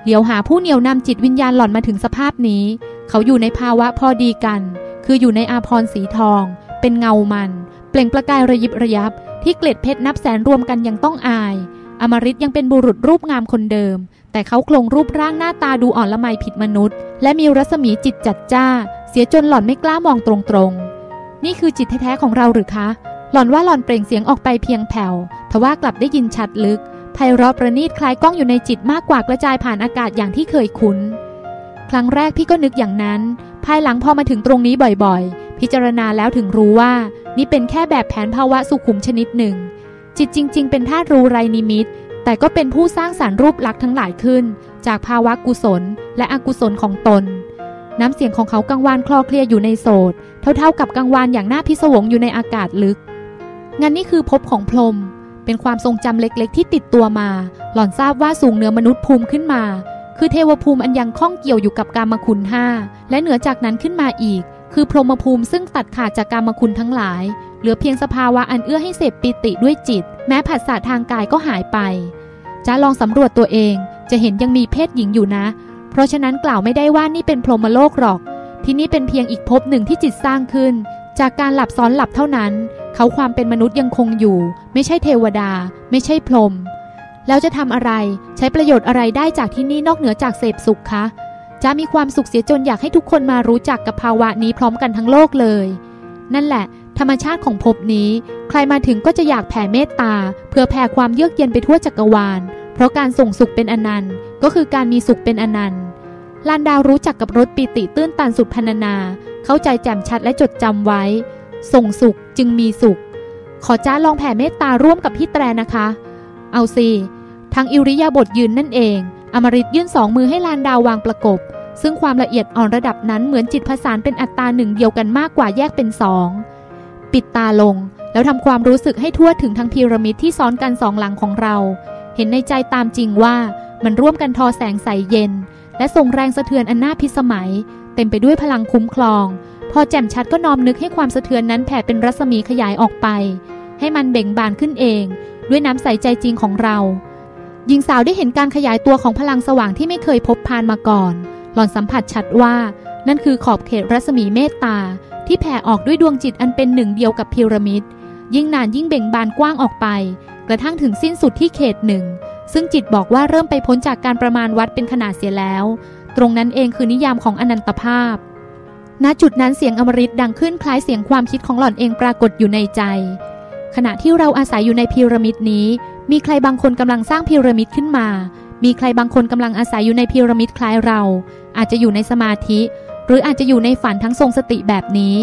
เหลียวหาผู้เหนี่ยวนำจิตวิญญาณหล่อนมาถึงสภาพนี้ เขาอยู่ในภาวะพอดีกัน คืออยู่ในอาพรสีทอง เป็นเงามัน เปล่งประกายระยิบระยับ ที่เกล็ดเพชรนับแสนรวมกันยังต้องอาย อมริตยังเป็นบุรุษรูปงามคนเดิม แต่เขาโครงรูปร่างหน้าตาดูอ่อนละไมผิดมนุษย์ และมีรัศมีจิตจัดจ้า เสียจนหล่อนไม่กล้ามองตรงๆ นี่คือจิตแท้ๆของเราหรือคะ หล่อนว่าหล่อนเปล่งเสียงออกไปเพียงแผ่วทว่ากลับได้ยินชัดลึกไพเราะประณีตคล้ายกล้องอยู่ในจิตมากกว่ากระจายผ่านอากาศอย่างที่เคยคุ้น ครั้งแรกพี่ก็นึกอย่างนั้น ภายหลังพอมาถึงตรงนี้บ่อยๆ พิจารณาแล้วถึงรู้ว่า นี่เป็นแค่แบบแผนภาวะสุขุมชนิดหนึ่ง จิตจริง ๆ เป็นธาตุรู้ไรนิมิต แต่ก็เป็นผู้สร้างสารรรูปลักษณ์ทั้งหลายขึ้น จากภาวะกุศลและอกุศลของตน น้ำเสียงของเขากังวานคลอเคลียอยู่ในโสดเท่าๆกับกังวานอย่างน่าพิศวงอยู่ในอากาศลึก งั้นนี่คือภพของพรหมเป็นความทรงจำเล็กๆ ที่ติดตัวมา หล่อนทราบว่าสูงเหนือมนุษย์ภูมิขึ้นมา คือเทวภูมิอันยังข้องเกี่ยวอยู่กับกามคุณห้าและเหนือจากนั้นขึ้นมาอีก คือพรหมภูมิซึ่งตัดขาดจากกามคุณทั้งหลาย เหลือเพียงสภาวะอันเอื้อให้เสพปิติด้วยจิต แม้ผัสสะทางกายก็หายไปจะลองสำรวจตัวเอง จะเห็นยังมีเพศหญิงอยู่นะ เพราะฉะนั้นกล่าวไม่ได้ว่านี่เป็นพรหมโลกหรอก ที่นี่เป็นเพียงอีกภพหนึ่งที่จิตสร้างขึ้น จากการหลับซ้อนหลับเท่านั้น เขาความเป็นมนุษย์ยังคงอยู่ ไม่ใช่เทวดา ไม่ใช่พรหมแล้วจะทำอะไรใช้ประโยชน์อะไรได้จากที่นี่นอกเหนือจากเสพสุขคะจะมีความสุขเสียจนอยากให้ทุกคนมารู้จักกับภาวะนี้พร้อมกันทั้งโลกเลย นั่นแหละ ธรรมชาติของภพนี้ ใครมาถึงก็จะอยากแผ่เมตตาเพื่อแผ่ความเยือกเย็นไปทั่วจักรวาล เพราะการส่งสุขเป็นอนันต์ ก็คือการมีสุขเป็นอนันต์ลานดาวรู้จักกับรถปีติตื้นตันสุดพรรณนา เข้าใจแจ่มชัดและจดจำไว้ ส่งสุขจึงมีสุข ขอจ้าลองแผ่เมตตาร่วมกับพี่แตรนะคะ เอาสิทางอิริยาบถยืนนั่นเอง อมริตยื่นสองมือให้ลานดาววางประกบ ซึ่งความละเอียดอ่อนระดับนั้นเหมือนจิตผสานเป็นอัตราหนึ่งเดียวกันมากกว่าแยกเป็นสอง ปิดตาลงแล้วทำความรู้สึกให้ทั่วถึงทั้งพีระมิดที่ซ้อนกันสองหลังของเรา เห็นในใจตามจริงว่า มันร่วมกันทอแสงใสเย็น และส่งแรงสะเทือนอันน่าพิสมัย เต็มไปด้วยพลังคุ้มครอง พอแจ่มชัดก็น้อมนึกให้ความสะเทือนนั้นแผ่เป็นรัศมีขยายออกไป ให้มันเบ่งบานขึ้นเอง ด้วยน้ำใสใจจริงของเราหญิงสาวได้เห็นการขยายตัวของพลังสว่างที่ไม่เคยพบพานมาก่อน หล่อนสัมผัสชัดว่า นั่นคือขอบเขตรัศมีเมตตา ที่แผ่ออกด้วยดวงจิตอันเป็นหนึ่งเดียวกับพีระมิด ยิ่งนานยิ่งเบ่งบานกว้างออกไป กระทั่งถึงสิ้นสุดที่เขตหนึ่ง ซึ่งจิตบอกว่าเริ่มไปพ้นจากการประมาณวัดเป็นขนาดเสียแล้ว ตรงนั้นเองคือนิยามของอนันตภาพ ณ จุดนั้นเสียงอมฤตดังขึ้นคล้ายเสียงความคิดของหล่อนเองปรากฏอยู่ในใจ ขณะที่เราอาศัยอยู่ในพีระมิดนี้ มีใครบางคนกำลังสร้างพีระมิดขึ้นมา มีใครบางคนกำลังอาศัยอยู่ในพีระมิดคล้ายเรา อาจจะอยู่ในสมาธิ หรืออาจจะอยู่ในฝันทั้งทรงสติแบบนี้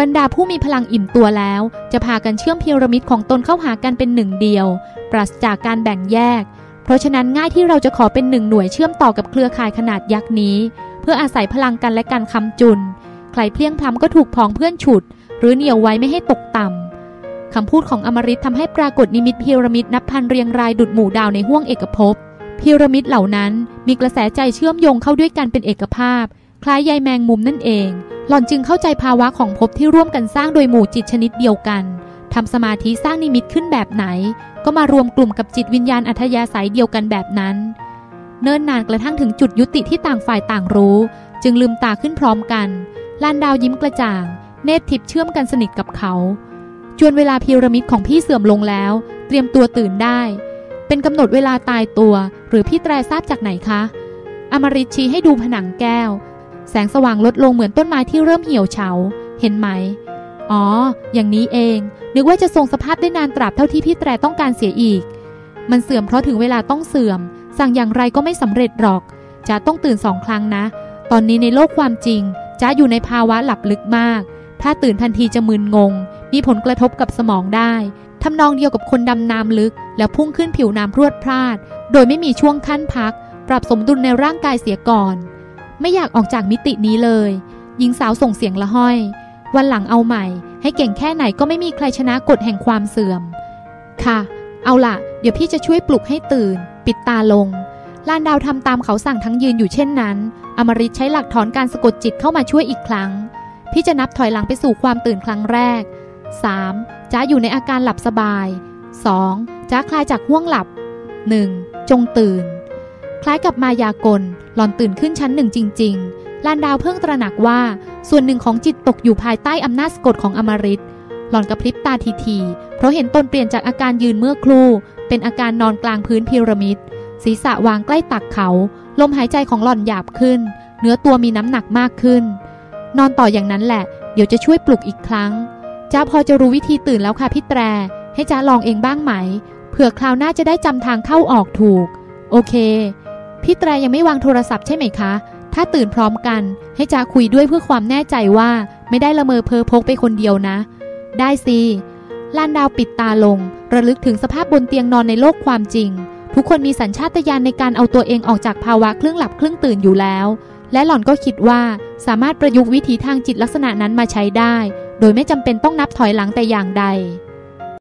บรรดาผู้มีพลังอิ่มตัวแล้ว จะพากันเชื่อมพีระมิดของตนเข้าหากันเป็นหนึ่งเดียว ปราศจากการแบ่งแยก เพราะฉะนั้นง่ายที่เราจะขอเป็นหนึ่งหน่วยเชื่อมต่อกับเครือข่ายขนาดยักษ์นี้ เพื่ออาศัยพลังกันและการคำจุน ใครเพลียงพล้ำก็ถูกพองเพื่อนฉุด หรือเหนี่ยวไว้ไม่ให้ตกต่ำคำพูดของอมริตทำให้ปรากฏนิมิตพีระมิดนับพันเรียงรายดุดหมู่ดาวในห้วงเอกภพพีระมิดเหล่านั้นมีกระแสใจเชื่อมโยงเข้าด้วยกันเป็นเอกภาพ คล้ายใยแมงมุมนั่นเอง หล่อนจึงเข้าใจภาวะของภพที่ร่วมกันสร้างโดยหมู่จิตชนิดเดียวกัน ทำสมาธิสร้างนิมิตขึ้นแบบไหน ก็มารวมกลุ่มกับจิตวิญญาณอัธยาศัยเดียวกันแบบนั้น เนิ่นนานกระทั่งถึงจุดยุติที่ต่างฝ่ายต่างรู้ จึงลืมตาขึ้นพร้อมกันลานดาวยิ้มกระจ่าง เนตรทิพเชื่อมกันสนิทกับเขา จวนเวลาพีระมิดของพี่เสื่อมลงแล้ว เตรียมตัวตื่นได้ เป็นกำหนดเวลาตายตัว หรือพี่แตรทราบจากไหนคะ อมริตชี้ให้ดูผนังแก้ว แสงสว่างลดลงเหมือนต้นไม้ที่เริ่มเหี่ยวเฉา เห็นไหม อ๋อ อย่างนี้เอง นึกว่าจะทรงสภาพได้นานตราบเท่าที่พี่แตรต้องการเสียอีก มันเสื่อมเพราะถึงเวลาต้องเสื่อม สั่งอย่างไรก็ไม่สำเร็จหรอกจะต้องตื่นสองครั้งนะ ตอนนี้ในโลกความจริงจะอยู่ในภาวะหลับลึกมาก ถ้าตื่นทันทีจะมึนงง มีผลกระทบกับสมองได้ทำนองเดียวกับคนดำน้ำลึก แล้วพุ่งขึ้นผิวน้ำพรวดพลาด โดยไม่มีช่วงขั้นพัก ปรับสมดุลในร่างกายเสียก่อน ไม่อยากออกจากมิตินี้เลย หญิงสาวส่งเสียงละห้อย วันหลังเอาใหม่ ให้เก่งแค่ไหนก็ไม่มีใครชนะกฎแห่งความเสื่อม ค่ะ เอาละเดี๋ยวพี่จะช่วยปลุกให้ตื่น ปิดตาลงลานดาวทำตามเขาสั่งทั้งยืนอยู่เช่นนั้น อมริตใช้หลักถอนการสะกดจิตเข้ามาช่วยอีกครั้ง พี่จะนับถอยหลังไปสู่ความตื่นครั้งแรก 3. จ้าอยู่ในอาการหลับสบาย 2. จ้าคลายจากห่วงหลับ 1. จงตื่น คล้ายกับมายากล หลอนตื่นขึ้นชั้นหนึ่งจริง ๆ ลานดาวเพิ่งตระหนักว่า ส่วนหนึ่งของจิตตกอยู่ภายใต้อำนาจสะกดของอมริตหลอนกระพริบตาทีๆเพราะเห็นตนเปลี่ยนจากอาการยืนเมื่อครู่ เป็นอาการนอนกลางพื้นพีระมิด ศีรษะวางใกล้ตักเขา ลมหายใจของหล่อนหยาบขึ้น เนื้อตัวมีน้ำหนักมากขึ้น นอนต่ออย่างนั้นแหละ เดี๋ยวจะช่วยปลุกอีกครั้งจจ้าพอจะรู้วิธีตื่นแล้วค่ะพี่แตร ให้จ้าลองเองบ้างไหม เผื่อคราวหน้าจะได้จำทางเข้าออกถูก โอเค พี่แตรยังไม่วางโทรศัพท์ใช่ไหมคะ ถ้าตื่นพร้อมกันให้จ้าคุยด้วยเพื่อความแน่ใจว่าไม่ได้ละเมอเพอพกไปคนเดียวนะ ได้สิลานดาวปิดตาลง ระลึกถึงสภาพบนเตียงนอนในโลกความจริง ทุกคนมีสัญชาตญาณในการเอาตัวเองออกจากภาวะครึ่งหลับครึ่งตื่นอยู่แล้ว และหล่อนก็คิดว่าสามารถประยุกต์วิถีทางจิตลักษณะนั้นมาใช้ได้ โดยไม่จำเป็นต้องนับถอยหลังแต่อย่างใด